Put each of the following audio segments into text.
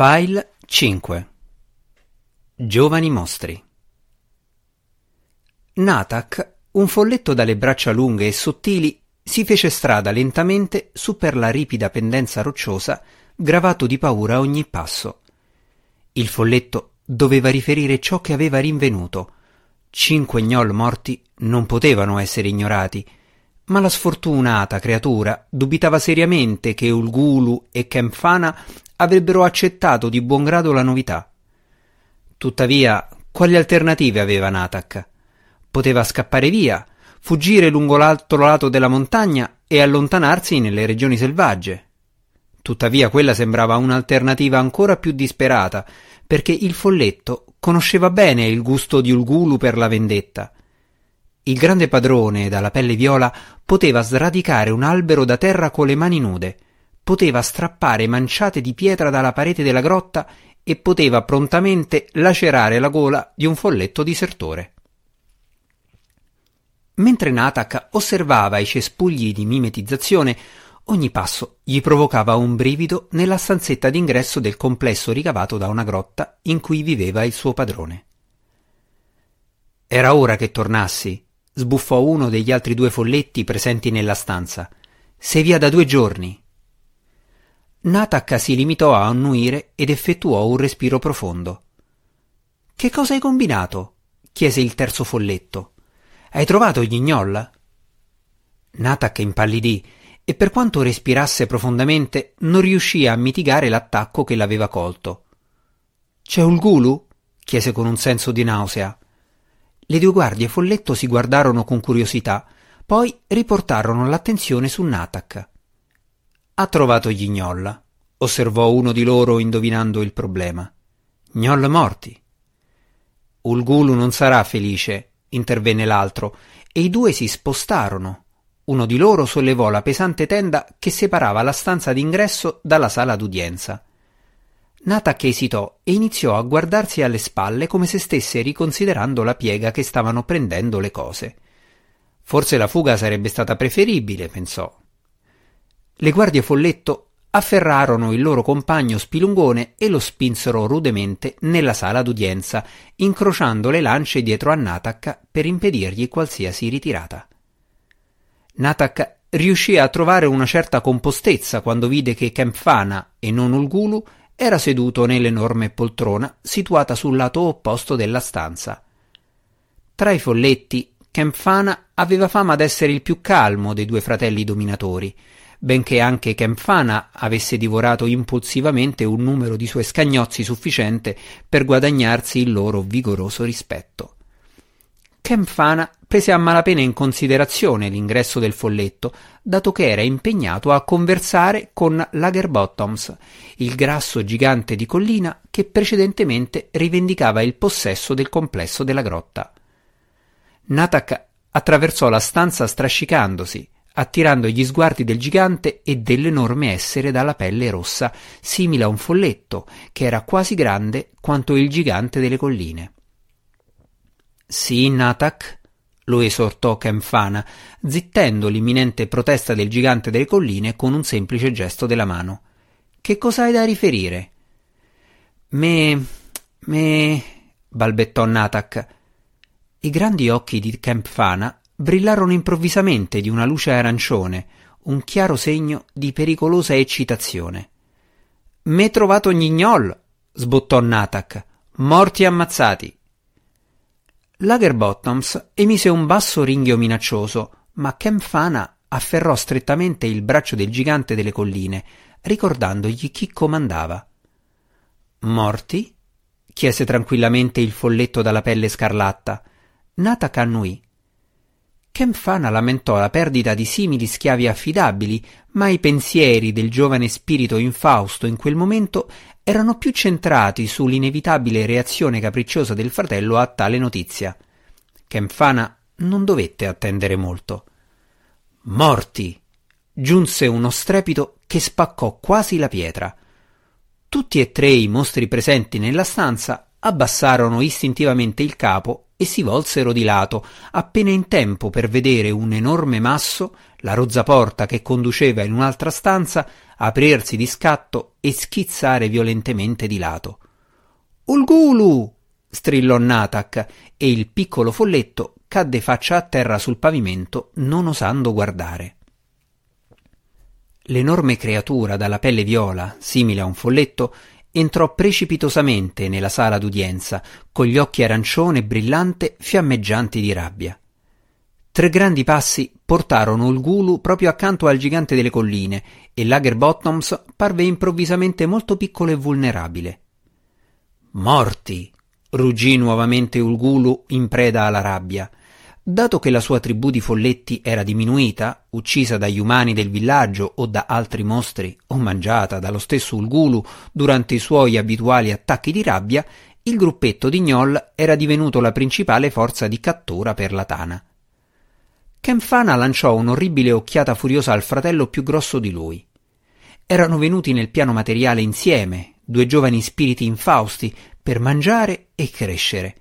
File 5 Giovani mostri Natak, un folletto dalle braccia lunghe e sottili, si fece strada lentamente su per la ripida pendenza rocciosa, gravato di paura a ogni passo. Il folletto doveva riferire ciò che aveva rinvenuto. Cinque gnoll morti non potevano essere ignorati, ma la sfortunata creatura dubitava seriamente che Ulgulu e Kempfana avrebbero accettato di buon grado la novità. Tuttavia, quali alternative aveva Natak? Poteva scappare via, fuggire lungo l'altro lato della montagna e allontanarsi nelle regioni selvagge. Tuttavia quella sembrava un'alternativa ancora più disperata, perché il folletto conosceva bene il gusto di Ulgulu per la vendetta. Il grande padrone, dalla pelle viola, poteva sradicare un albero da terra con le mani nude, poteva strappare manciate di pietra dalla parete della grotta e poteva prontamente lacerare la gola di un folletto disertore. Mentre Natak osservava i cespugli di mimetizzazione, ogni passo gli provocava un brivido nella stanzetta d'ingresso del complesso ricavato da una grotta in cui viveva il suo padrone. Era ora che tornassi, sbuffò uno degli altri due folletti presenti nella stanza. Sei via da due giorni. Natak si limitò a annuire ed effettuò un respiro profondo. Che cosa hai combinato? chiese il terzo folletto. Hai trovato gli gnolla? Natak impallidì e per quanto respirasse profondamente non riuscì a mitigare l'attacco che l'aveva colto. C'è un gulu? chiese con un senso di nausea. Le due guardie folletto si guardarono con curiosità, poi riportarono l'attenzione su Natak. Ha trovato gli gnolla, osservò uno di loro indovinando il problema. Gnoll morti. Ulgulu non sarà felice, intervenne l'altro, e i due si spostarono. Uno di loro sollevò la pesante tenda che separava la stanza d'ingresso dalla sala d'udienza. Natak esitò e iniziò a guardarsi alle spalle come se stesse riconsiderando la piega che stavano prendendo le cose. Forse la fuga sarebbe stata preferibile, pensò. Le guardie folletto afferrarono il loro compagno spilungone e lo spinsero rudemente nella sala d'udienza, incrociando le lance dietro a Natak per impedirgli qualsiasi ritirata. Natak riuscì a trovare una certa compostezza quando vide che Kempfana e non Ulgulu era seduto nell'enorme poltrona situata sul lato opposto della stanza. Tra i folletti, Kempfana aveva fama d'essere il più calmo dei due fratelli dominatori, benché anche Kempfana avesse divorato impulsivamente un numero di suoi scagnozzi sufficiente per guadagnarsi il loro vigoroso rispetto. Kempfana prese a malapena in considerazione l'ingresso del folletto, dato che era impegnato a conversare con Lagerbottoms, il grasso gigante di collina che precedentemente rivendicava il possesso del complesso della grotta. Natak attraversò la stanza strascicandosi, attirando gli sguardi del gigante e dell'enorme essere dalla pelle rossa, simile a un folletto, che era quasi grande quanto il gigante delle colline. Sì, Natak, lo esortò Kempfana, zittendo l'imminente protesta del gigante delle colline con un semplice gesto della mano. Che cosa hai da riferire? Me. me. balbettò Natak. I grandi occhi di Kempfana brillarono improvvisamente di una luce arancione, un chiaro segno di pericolosa eccitazione. M'è trovato Gnignol, sbottò Natak. Morti ammazzati. Lagerbottoms emise un basso ringhio minaccioso, ma Kempfana afferrò strettamente il braccio del gigante delle colline, ricordandogli chi comandava. Morti? chiese tranquillamente il folletto dalla pelle scarlatta. Natak annui. Kempfana lamentò la perdita di simili schiavi affidabili, ma i pensieri del giovane spirito infausto in quel momento erano più centrati sull'inevitabile reazione capricciosa del fratello a tale notizia. Kempfana non dovette attendere molto. Morti! giunse uno strepito che spaccò quasi la pietra. Tutti e tre i mostri presenti nella stanza abbassarono istintivamente il capo e si volsero di lato, appena in tempo per vedere un enorme masso, la rozza porta che conduceva in un'altra stanza, aprirsi di scatto e schizzare violentemente di lato. Ulgulu! strillò Natak e il piccolo folletto cadde faccia a terra sul pavimento, non osando guardare. L'enorme creatura dalla pelle viola, simile a un folletto, entrò precipitosamente nella sala d'udienza, con gli occhi arancione e brillante fiammeggianti di rabbia. Tre grandi passi portarono il gulu proprio accanto al gigante delle colline e Lagerbottoms parve improvvisamente molto piccolo e vulnerabile. Morti! ruggì nuovamente Ulgulu in preda alla rabbia. Dato che la sua tribù di folletti era diminuita, uccisa dagli umani del villaggio o da altri mostri, o mangiata dallo stesso Ulgulu durante i suoi abituali attacchi di rabbia, il gruppetto di Gnoll era divenuto la principale forza di cattura per la tana. Kemfana lanciò un'orribile occhiata furiosa al fratello più grosso di lui. Erano venuti nel piano materiale insieme, due giovani spiriti infausti, per mangiare e crescere.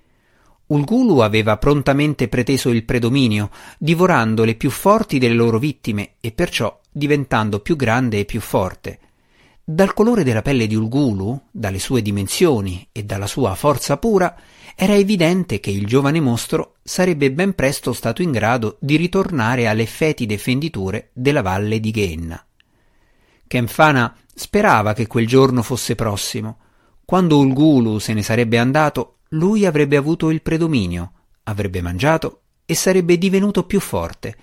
Ulgulu aveva prontamente preteso il predominio, divorando le più forti delle loro vittime e perciò diventando più grande e più forte. Dal colore della pelle di Ulgulu, dalle sue dimensioni e dalla sua forza pura, era evidente che il giovane mostro sarebbe ben presto stato in grado di ritornare alle fetide fenditure della valle di Ghenna. Kemfana sperava che quel giorno fosse prossimo, quando Ulgulu se ne sarebbe andato, lui avrebbe avuto il predominio, avrebbe mangiato e sarebbe divenuto più forte.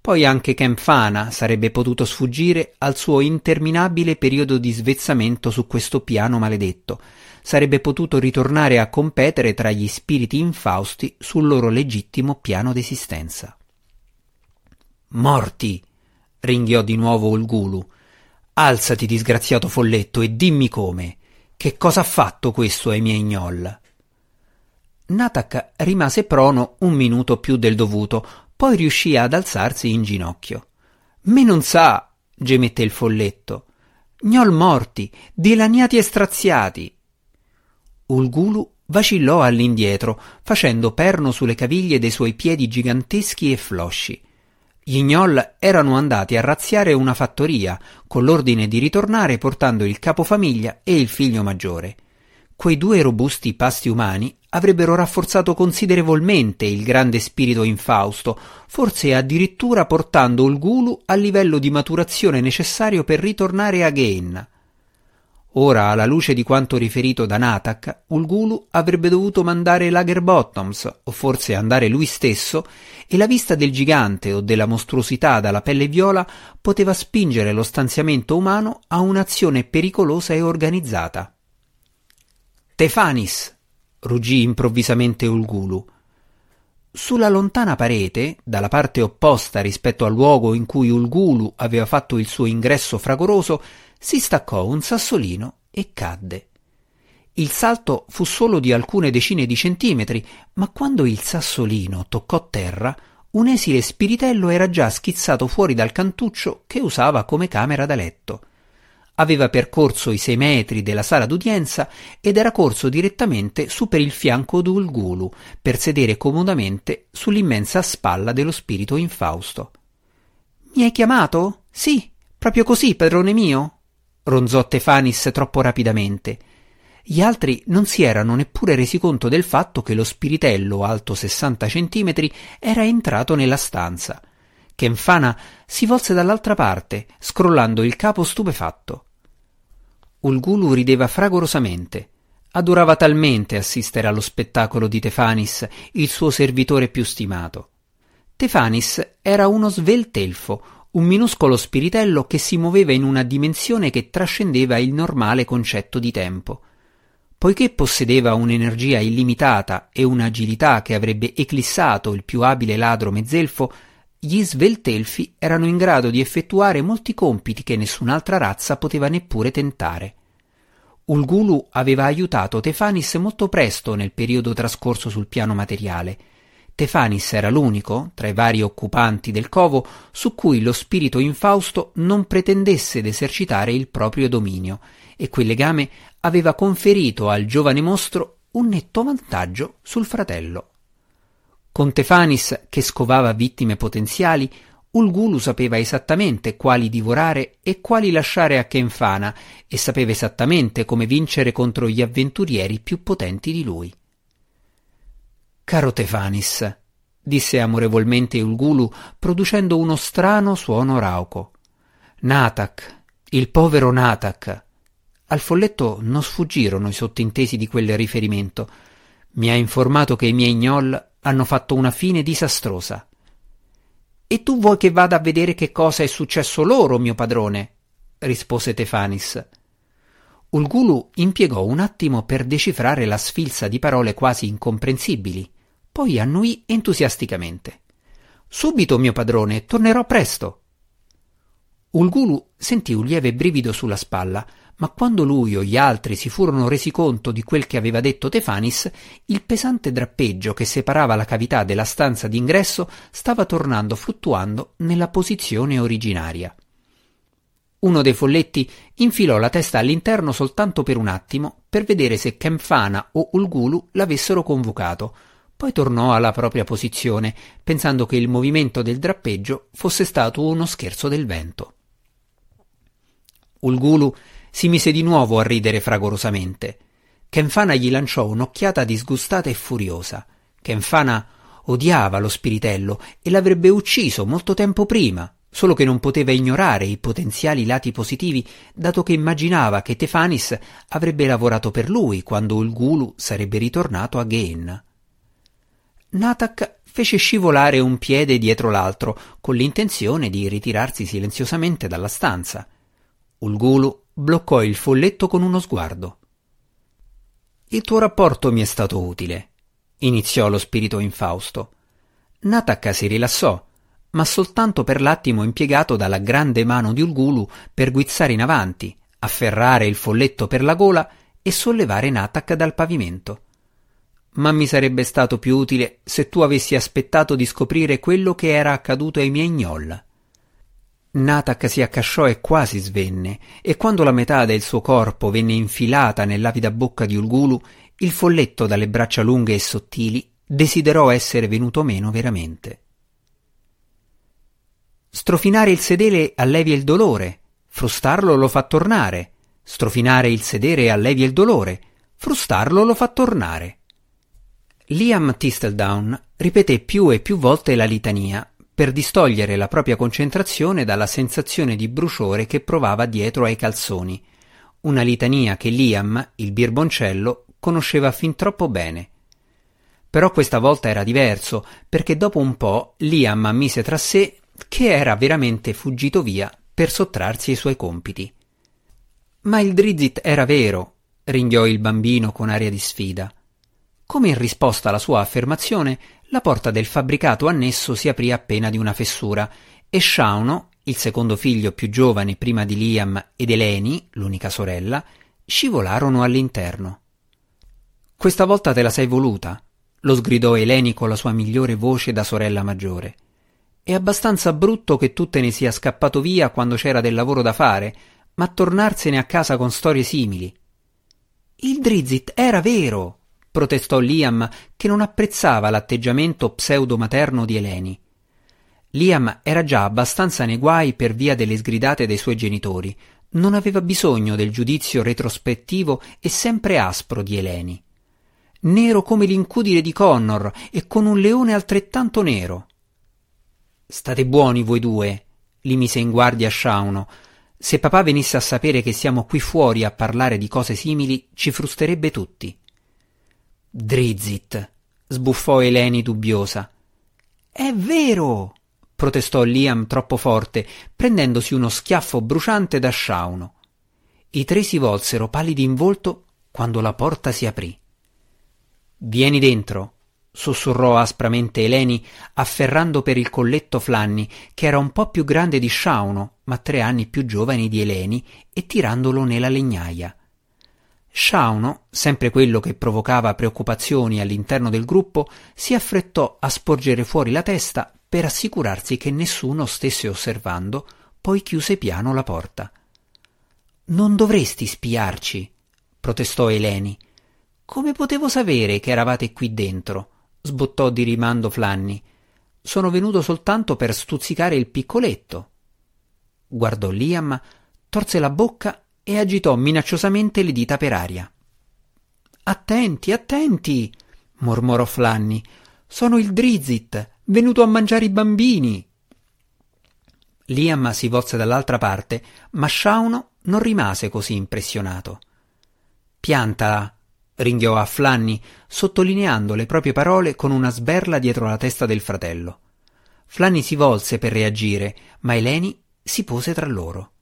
Poi anche Kempfana sarebbe potuto sfuggire al suo interminabile periodo di svezzamento su questo piano maledetto, sarebbe potuto ritornare a competere tra gli spiriti infausti sul loro legittimo piano d'esistenza. Morti! ringhiò di nuovo Ulgulu. Alzati, disgraziato folletto, e dimmi come. Che cosa ha fatto questo ai miei gnoll? Natak rimase prono un minuto più del dovuto, poi riuscì ad alzarsi in ginocchio. Me non sa, gemette il folletto. Gnol morti, dilaniati e straziati. Ulgulu vacillò all'indietro, facendo perno sulle caviglie dei suoi piedi giganteschi e flosci. Gli gnoll erano andati a razziare una fattoria, con l'ordine di ritornare portando il capofamiglia e il figlio maggiore. Quei due robusti pasti umani avrebbero rafforzato considerevolmente il grande spirito infausto, forse addirittura portando il gulu al livello di maturazione necessario per ritornare a Ghenna. Ora, alla luce di quanto riferito da Natak, Ulgulu avrebbe dovuto mandare Lagerbottoms, o forse andare lui stesso, e la vista del gigante o della mostruosità dalla pelle viola poteva spingere lo stanziamento umano a un'azione pericolosa e organizzata. Tefanis! ruggì improvvisamente Ulgulu. Sulla lontana parete, dalla parte opposta rispetto al luogo in cui Ulgulu aveva fatto il suo ingresso fragoroso, si staccò un sassolino e cadde. Il salto fu solo di alcune decine di centimetri, ma quando il sassolino toccò terra, un esile spiritello era già schizzato fuori dal cantuccio che usava come camera da letto. Aveva percorso i sei metri della sala d'udienza ed era corso direttamente su per il fianco d'Ulgulu per sedere comodamente sull'immensa spalla dello spirito infausto. Mi hai chiamato? Sì, proprio così, padrone mio ronzò Tefanis troppo rapidamente. Gli altri non si erano neppure resi conto del fatto che lo spiritello alto sessanta centimetri era entrato nella stanza. Kenfana si volse dall'altra parte, scrollando il capo stupefatto. Ulgulu rideva fragorosamente. Adorava talmente assistere allo spettacolo di Tefanis, il suo servitore più stimato. Tefanis era uno sveltelfo, un minuscolo spiritello che si muoveva in una dimensione che trascendeva il normale concetto di tempo. Poiché possedeva un'energia illimitata e un'agilità che avrebbe eclissato il più abile ladro mezzelfo, gli sveltelfi erano in grado di effettuare molti compiti che nessun'altra razza poteva neppure tentare. Ulgulu aveva aiutato Tefanis molto presto nel periodo trascorso sul piano materiale, Tefanis era l'unico, tra i vari occupanti del covo, su cui lo spirito infausto non pretendesse d'esercitare il proprio dominio, e quel legame aveva conferito al giovane mostro un netto vantaggio sul fratello. Con Tefanis, che scovava vittime potenziali, Ulgulu sapeva esattamente quali divorare e quali lasciare a Kenfana e sapeva esattamente come vincere contro gli avventurieri più potenti di lui. Caro Tefanis, disse amorevolmente Ulgulu producendo uno strano suono rauco. Natak, il povero Natak. Al folletto non sfuggirono i sottintesi di quel riferimento. Mi ha informato che i miei gnoll hanno fatto una fine disastrosa. E tu vuoi che vada a vedere che cosa è successo loro, mio padrone? rispose Tefanis. Ulgulu impiegò un attimo per decifrare la sfilza di parole quasi incomprensibili, poi annuì entusiasticamente. Subito, mio padrone, tornerò presto. Ulgulu sentì un lieve brivido sulla spalla, ma quando lui o gli altri si furono resi conto di quel che aveva detto Tefanis, il pesante drappeggio che separava la cavità della stanza d'ingresso stava tornando fluttuando nella posizione originaria. Uno dei folletti infilò la testa all'interno soltanto per un attimo per vedere se Kempfana o Ulgulu l'avessero convocato, poi tornò alla propria posizione, pensando che il movimento del drappeggio fosse stato uno scherzo del vento. Ulgulu si mise di nuovo a ridere fragorosamente. Kenfana gli lanciò un'occhiata disgustata e furiosa. Kenfana odiava lo spiritello e l'avrebbe ucciso molto tempo prima, solo che non poteva ignorare i potenziali lati positivi, dato che immaginava che Tefanis avrebbe lavorato per lui quando Ulgulu sarebbe ritornato a Gain. Natak fece scivolare un piede dietro l'altro, con l'intenzione di ritirarsi silenziosamente dalla stanza. Ulgulu bloccò il folletto con uno sguardo. Il tuo rapporto mi è stato utile, iniziò lo spirito infausto. Nataka si rilassò, ma soltanto per l'attimo impiegato dalla grande mano di Ulgulu per guizzare in avanti, afferrare il folletto per la gola e sollevare Natak dal pavimento. Ma mi sarebbe stato più utile se tu avessi aspettato di scoprire quello che era accaduto ai miei gnoll. Natak si accasciò e quasi svenne, e quando la metà del suo corpo venne infilata nell'avida bocca di Ulgulu, il folletto dalle braccia lunghe e sottili desiderò essere venuto meno veramente. Strofinare il sedere allevia il dolore, frustarlo lo fa tornare. Strofinare il sedere allevia il dolore, frustarlo lo fa tornare. Liam Tistledown ripeté più e più volte la litania per distogliere la propria concentrazione dalla sensazione di bruciore che provava dietro ai calzoni, una litania che Liam, il birboncello, conosceva fin troppo bene. Però questa volta era diverso, perché dopo un po' Liam ammise tra sé che era veramente fuggito via per sottrarsi ai suoi compiti. Ma il Drizzt era vero, ringhiò il bambino con aria di sfida. Come in risposta alla sua affermazione, la porta del fabbricato annesso si aprì appena di una fessura e Shauno, il secondo figlio più giovane prima di Liam ed Eleni, l'unica sorella, scivolarono all'interno. Questa volta te la sei voluta, lo sgridò Eleni con la sua migliore voce da sorella maggiore. È abbastanza brutto che tu te ne sia scappato via quando c'era del lavoro da fare, ma tornarsene a casa con storie simili. Il Drizzt era vero, protestò Liam, che non apprezzava l'atteggiamento pseudo-materno di Eleni. Liam era già abbastanza nei guai per via delle sgridate dei suoi genitori, non aveva bisogno del giudizio retrospettivo e sempre aspro di Eleni. Nero come l'incudine di Connor e con un leone altrettanto nero. State buoni voi due, li mise in guardia Shauno. Se papà venisse a sapere che siamo qui fuori a parlare di cose simili, ci frusterebbe tutti. Drizzt, sbuffò Eleni dubbiosa. È vero, protestò Liam troppo forte, prendendosi uno schiaffo bruciante da Shauno. I tre si volsero pallidi in volto quando la porta si aprì. Vieni dentro, sussurrò aspramente Eleni, afferrando per il colletto Flanni, che era un po' più grande di Shauno, ma tre anni più giovane di Eleni, e tirandolo nella legnaia. Shauno, sempre quello che provocava preoccupazioni all'interno del gruppo, si affrettò a sporgere fuori la testa per assicurarsi che nessuno stesse osservando, poi chiuse piano la porta. Non dovresti spiarci, protestò Eleni. Come potevo sapere che eravate qui dentro? sbottò di rimando Flanni. Sono venuto soltanto per stuzzicare il piccoletto. Guardò Liam, torse la bocca e agitò minacciosamente le dita per aria. Attenti, attenti, mormorò Flanny. Sono il Drizzt, venuto a mangiare i bambini. Liam si volse dall'altra parte, ma Shauno non rimase così impressionato. Piantala, ringhiò a Flanny, sottolineando le proprie parole con una sberla dietro la testa del fratello. Flanny si volse per reagire, ma Eleni si pose tra loro.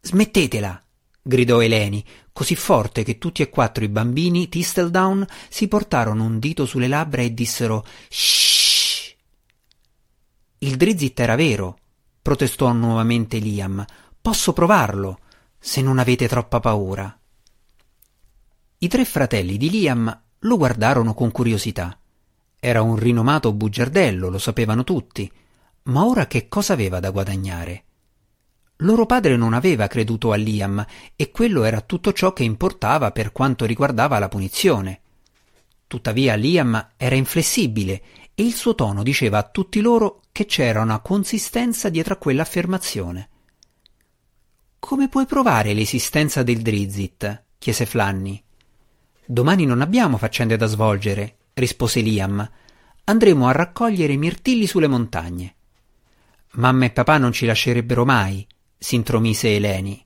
Smettetela! Gridò Eleni, così forte che tutti e quattro i bambini Tisteldown si portarono un dito sulle labbra e dissero Shh. Il Drizzt era vero, protestò nuovamente Liam. Posso provarlo, se non avete troppa paura. I tre fratelli di Liam lo guardarono con curiosità. Era un rinomato bugiardello, lo sapevano tutti, ma ora che cosa aveva da guadagnare? Loro padre non aveva creduto a Liam e quello era tutto ciò che importava per quanto riguardava la punizione. Tuttavia Liam era inflessibile e il suo tono diceva a tutti loro che c'era una consistenza dietro a quell'affermazione. Come puoi provare l'esistenza del Drizzt? chiese Flanny. Domani non abbiamo faccende da svolgere, rispose Liam. Andremo a raccogliere mirtilli sulle montagne. Mamma e papà non ci lascerebbero mai, s'intromise Eleni.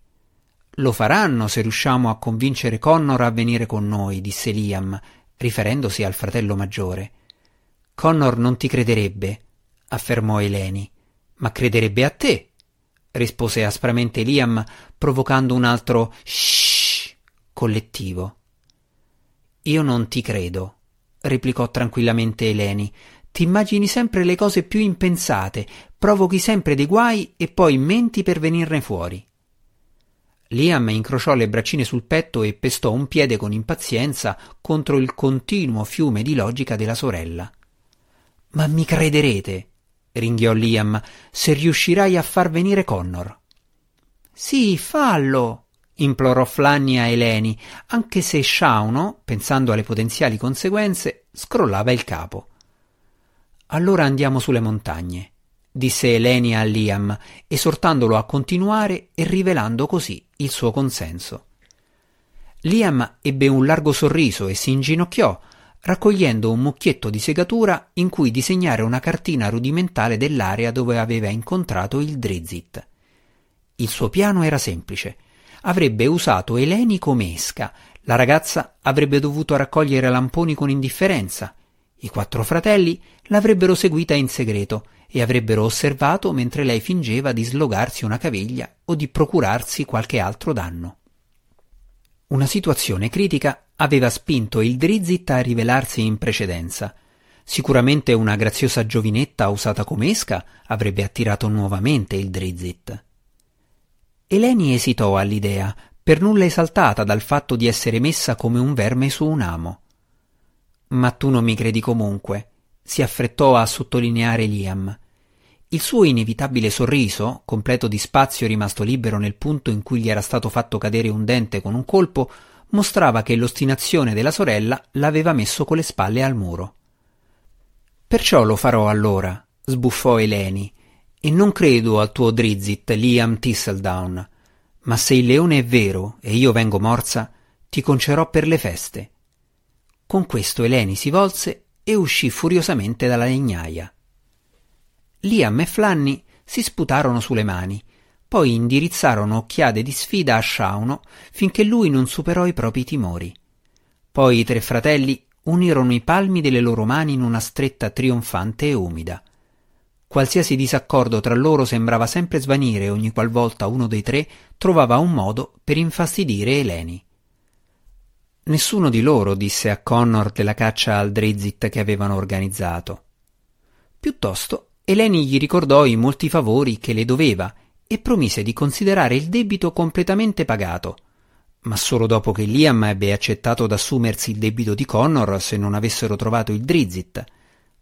Lo faranno se riusciamo a convincere Connor a venire con noi, disse Liam, riferendosi al fratello maggiore. Connor non ti crederebbe, affermò Eleni, ma crederebbe a te, rispose aspramente Liam, provocando un altro shh collettivo. Io non ti credo, replicò tranquillamente Eleni. Ti immagini sempre le cose più impensate, provochi sempre dei guai e poi menti per venirne fuori. Liam incrociò le braccine sul petto e pestò un piede con impazienza contro il continuo fiume di logica della sorella. Ma mi crederete, ringhiò Liam, se riuscirai a far venire Connor. Sì, fallo, implorò Flanny a Eleni, anche se Shauno, pensando alle potenziali conseguenze, scrollava il capo. Allora andiamo sulle montagne, disse Eleni a Liam, esortandolo a continuare e rivelando così il suo consenso. Liam ebbe un largo sorriso e si inginocchiò, raccogliendo un mucchietto di segatura in cui disegnare una cartina rudimentale dell'area dove aveva incontrato il Drizzt. Il suo piano era semplice. Avrebbe usato Eleni come esca, la ragazza avrebbe dovuto raccogliere lamponi con indifferenza, i quattro fratelli l'avrebbero seguita in segreto e avrebbero osservato mentre lei fingeva di slogarsi una caviglia o di procurarsi qualche altro danno. Una situazione critica aveva spinto il Drizzt a rivelarsi in precedenza. Sicuramente una graziosa giovinetta usata come esca avrebbe attirato nuovamente il Drizzt. Eleni esitò all'idea, per nulla esaltata dal fatto di essere messa come un verme su un amo. Ma tu non mi credi comunque, si affrettò a sottolineare Liam. Il suo inevitabile sorriso, completo di spazio rimasto libero nel punto in cui gli era stato fatto cadere un dente con un colpo, mostrava che l'ostinazione della sorella l'aveva messo con le spalle al muro. Perciò lo farò allora, sbuffò Eleni, e non credo al tuo Drizzt, Liam Thistledown. Ma se il leone è vero e io vengo morsa, ti concerò per le feste. Con questo Eleni si volse e uscì furiosamente dalla legnaia. Liam e Flanny si sputarono sulle mani, poi indirizzarono occhiate di sfida a Shauno finché lui non superò i propri timori. Poi i tre fratelli unirono i palmi delle loro mani in una stretta trionfante e umida. Qualsiasi disaccordo tra loro sembrava sempre svanire ogni qualvolta uno dei tre trovava un modo per infastidire Eleni. Nessuno di loro disse a Connor della caccia al Drizzt che avevano organizzato. Piuttosto, Eleni gli ricordò i molti favori che le doveva e promise di considerare il debito completamente pagato, ma solo dopo che Liam ebbe accettato d'assumersi il debito di Connor se non avessero trovato il Drizzt,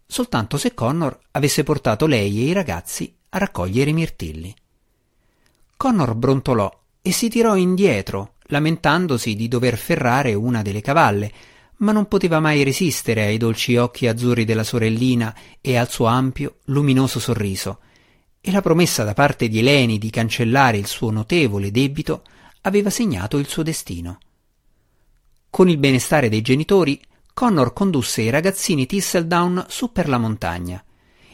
soltanto se Connor avesse portato lei e i ragazzi a raccogliere i mirtilli. Connor brontolò e si tirò indietro, lamentandosi di dover ferrare una delle cavalle, ma non poteva mai resistere ai dolci occhi azzurri della sorellina e al suo ampio, luminoso sorriso, e la promessa da parte di Eleni di cancellare il suo notevole debito aveva segnato il suo destino. Con il benestare dei genitori, Connor condusse i ragazzini Thistledown su per la montagna.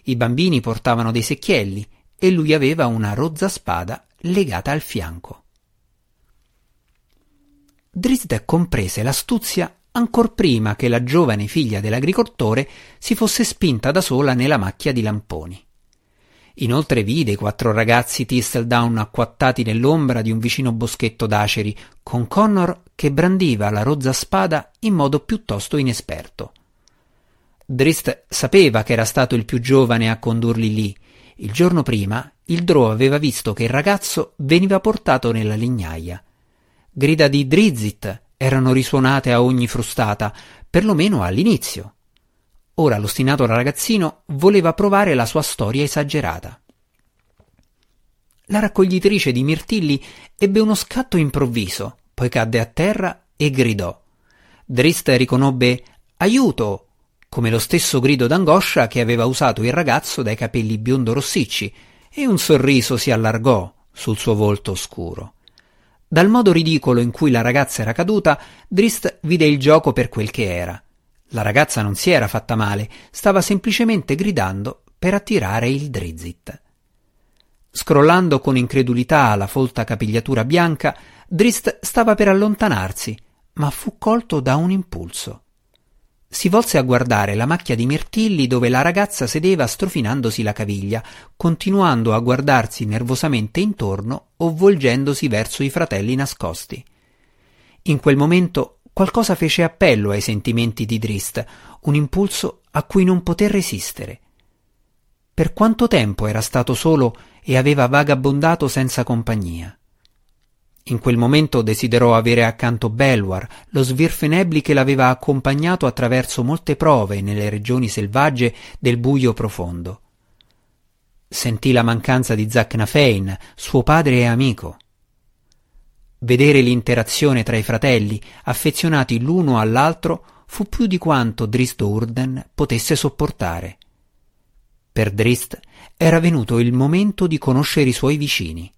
I bambini portavano dei secchielli e lui aveva una rozza spada legata al fianco. Drizzt comprese l'astuzia ancor prima che la giovane figlia dell'agricoltore si fosse spinta da sola nella macchia di lamponi. Inoltre vide i quattro ragazzi Thistledown acquattati nell'ombra di un vicino boschetto d'aceri, con Connor che brandiva la rozza spada in modo piuttosto inesperto. Drist sapeva che era stato il più giovane a condurli lì. Il giorno prima il Drò aveva visto che il ragazzo veniva portato nella lignaia. Grida di Drizzt erano risuonate a ogni frustata, perlomeno all'inizio. Ora l'ostinato ragazzino voleva provare la sua storia esagerata. La raccoglitrice di mirtilli ebbe uno scatto improvviso, poi cadde a terra e gridò. Drist riconobbe Aiuto! come lo stesso grido d'angoscia che aveva usato il ragazzo dai capelli biondo rossicci, e un sorriso si allargò sul suo volto oscuro. Dal modo ridicolo in cui la ragazza era caduta, Drist vide il gioco per quel che era. La ragazza non si era fatta male, stava semplicemente gridando per attirare il Drizzt. Scrollando con incredulità la folta capigliatura bianca, Drist stava per allontanarsi, ma fu colto da un impulso. Si volse a guardare la macchia di mirtilli dove la ragazza sedeva strofinandosi la caviglia, continuando a guardarsi nervosamente intorno o volgendosi verso i fratelli nascosti. In quel momento Qualcosa fece appello ai sentimenti di Drist, un impulso a cui non poté resistere. Per quanto tempo era stato solo e aveva vagabondato senza compagnia? In quel momento desiderò avere accanto Belwar, lo svirfenebli che l'aveva accompagnato attraverso molte prove nelle regioni selvagge del buio profondo. Sentì la mancanza di Zacnafein, suo padre e amico. Vedere l'interazione tra i fratelli, affezionati l'uno all'altro, fu più di quanto Drist Urden potesse sopportare. Per Drist era venuto il momento di conoscere i suoi vicini.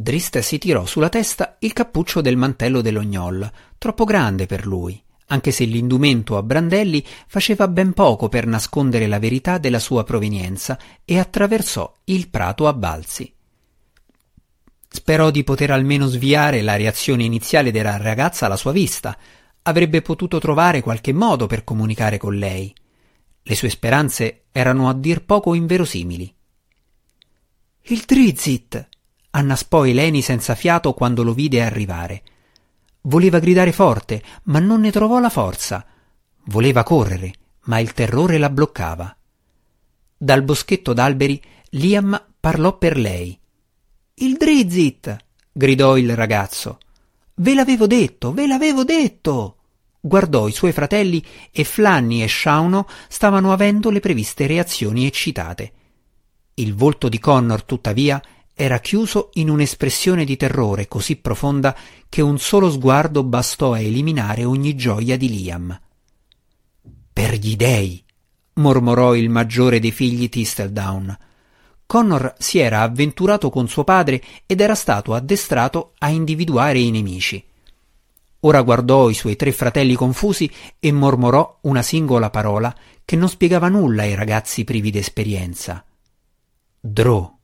Drist si tirò sulla testa il cappuccio del mantello dell'ognol, troppo grande per lui, anche se l'indumento a brandelli faceva ben poco per nascondere la verità della sua provenienza, e attraversò il prato a balzi. Sperò di poter almeno sviare la reazione iniziale della ragazza alla sua vista. Avrebbe potuto trovare qualche modo per comunicare con lei. Le sue speranze erano a dir poco inverosimili. Il Drizzt! Annaspò Eleni senza fiato quando lo vide arrivare. Voleva gridare forte, ma non ne trovò la forza. Voleva correre, ma il terrore la bloccava. Dal boschetto d'alberi Liam parlò per lei. Il Drizzt! gridò il ragazzo. Ve l'avevo detto, ve l'avevo detto! Guardò i suoi fratelli e Flanny e Shauno stavano avendo le previste reazioni eccitate. Il volto di Connor, tuttavia, era chiuso in un'espressione di terrore così profonda che un solo sguardo bastò a eliminare ogni gioia di Liam. Per gli dei! mormorò il maggiore dei figli Tistledown. Connor si era avventurato con suo padre ed era stato addestrato a individuare i nemici. Ora guardò i suoi tre fratelli confusi e mormorò una singola parola che non spiegava nulla ai ragazzi privi d'esperienza. Drò.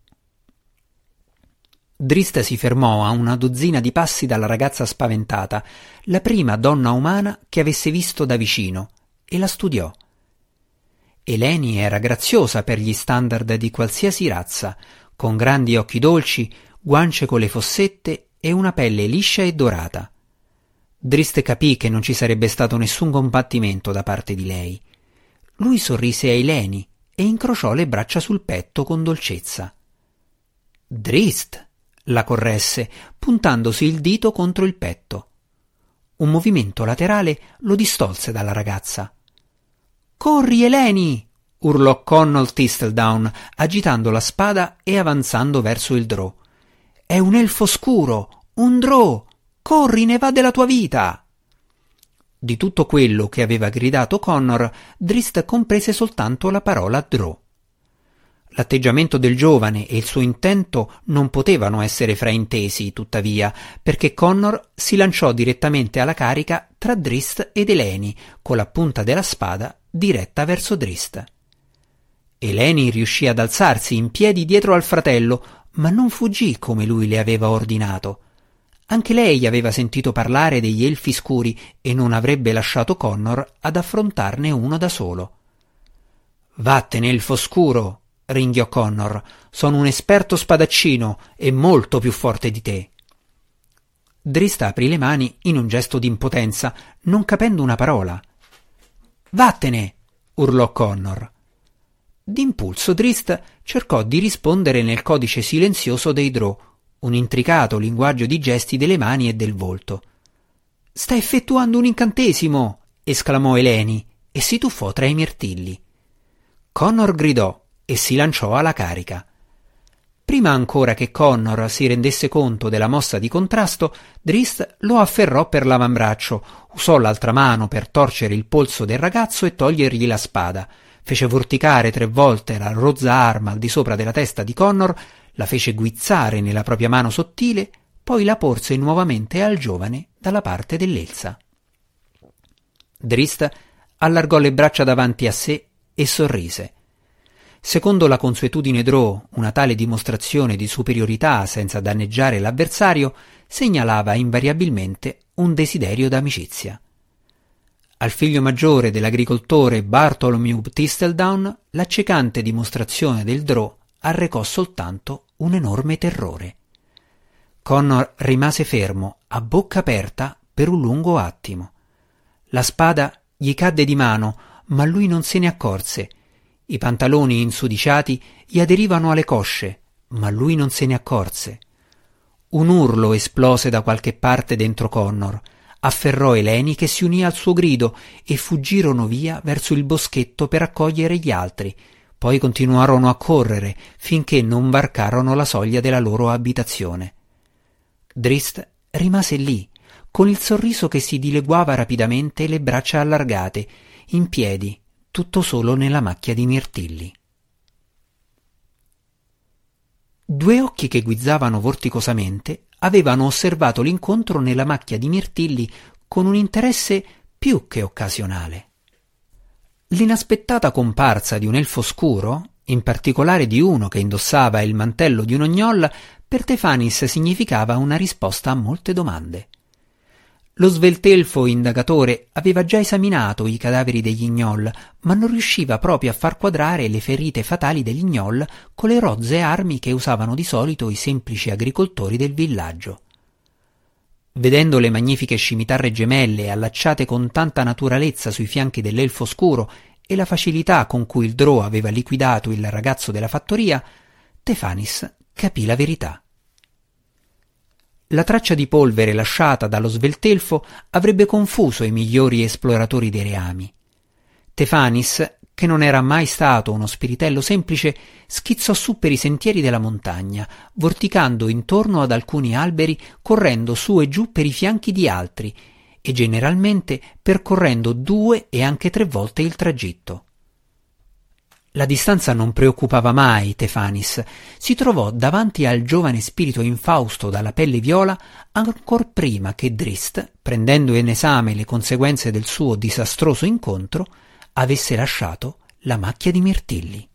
Drista si fermò a una dozzina di passi dalla ragazza spaventata, la prima donna umana che avesse visto da vicino, e la studiò. Eleni era graziosa per gli standard di qualsiasi razza, con grandi occhi dolci, guance con le fossette e una pelle liscia e dorata. Drist capì che non ci sarebbe stato nessun combattimento da parte di lei. Lui sorrise a Eleni e incrociò le braccia sul petto con dolcezza. Drist, la corresse, puntandosi il dito contro il petto. Un movimento laterale lo distolse dalla ragazza. Corri, Eleni! urlò Connell Thistledown, agitando la spada e avanzando verso il drò. È un elfo scuro, un drò! Corri, ne va della tua vita! di tutto quello che aveva gridato Connor, Drist comprese soltanto la parola Drò. L'atteggiamento del giovane e il suo intento non potevano essere fraintesi, tuttavia, perché Connor si lanciò direttamente alla carica tra Drist ed Eleni, con la punta della spada diretta verso Drist. Eleni riuscì ad alzarsi in piedi dietro al fratello, ma non fuggì come lui le aveva ordinato. Anche lei aveva sentito parlare degli elfi scuri e non avrebbe lasciato Connor ad affrontarne uno da solo. Vattene, elfo scuro, ringhiò Connor. Sono un esperto spadaccino e molto più forte di te. Drista aprì le mani in un gesto di impotenza, non capendo una parola. Vattene! urlò Connor. D'impulso Drist cercò di rispondere nel codice silenzioso dei Drow, un intricato linguaggio di gesti delle mani e del volto. Sta effettuando un incantesimo! esclamò Eleni e si tuffò tra i mirtilli. Connor gridò e si lanciò alla carica. Prima ancora che Connor si rendesse conto della mossa di contrasto, Drist lo afferrò per l'avambraccio, usò l'altra mano per torcere il polso del ragazzo e togliergli la spada, fece vorticare tre volte la rozza arma al di sopra della testa di Connor la fece guizzare nella propria mano sottile, poi la porse nuovamente al giovane dalla parte dell'Elsa. Drist allargò le braccia davanti a sé e sorrise. Secondo la consuetudine Drow, una tale dimostrazione di superiorità senza danneggiare l'avversario segnalava invariabilmente un desiderio d'amicizia. Al figlio maggiore dell'agricoltore Bartholomew Tisteldown l'accecante dimostrazione del Drow arrecò soltanto un enorme terrore. Connor rimase fermo, a bocca aperta, per un lungo attimo. La spada gli cadde di mano, ma lui non se ne accorse. I pantaloni insudiciati gli aderivano alle cosce, ma lui non se ne accorse. Un urlo esplose da qualche parte dentro Connor. Afferrò Eleni che si unì al suo grido e fuggirono via verso il boschetto per accogliere gli altri, poi continuarono a correre finché non varcarono la soglia della loro abitazione. Drist rimase lì, con il sorriso che si dileguava rapidamente e le braccia allargate, in piedi, tutto solo nella macchia di mirtilli. Due occhi che guizzavano vorticosamente avevano osservato l'incontro nella macchia di mirtilli con un interesse più che occasionale. L'inaspettata comparsa di un elfo scuro, in particolare di uno che indossava il mantello di un ognol, per Tefanis significava una risposta a molte domande. Lo sveltelfo indagatore aveva già esaminato i cadaveri degli gnoll, ma non riusciva proprio a far quadrare le ferite fatali degli gnoll con le rozze armi che usavano di solito i semplici agricoltori del villaggio. Vedendo le magnifiche scimitarre gemelle allacciate con tanta naturalezza sui fianchi dell'elfo scuro e la facilità con cui il Drò aveva liquidato il ragazzo della fattoria, Tefanis capì la verità. La traccia di polvere lasciata dallo sveltelfo avrebbe confuso i migliori esploratori dei reami. Tefanis che non era mai stato uno spiritello semplice, schizzò su per i sentieri della montagna, vorticando intorno ad alcuni alberi, correndo su e giù per i fianchi di altri, e generalmente percorrendo due e anche tre volte il tragitto. La distanza non preoccupava mai Tefanis. Si trovò davanti al giovane spirito infausto dalla pelle viola ancor prima che Drist, prendendo in esame le conseguenze del suo disastroso incontro, avesse lasciato la macchia di mirtilli.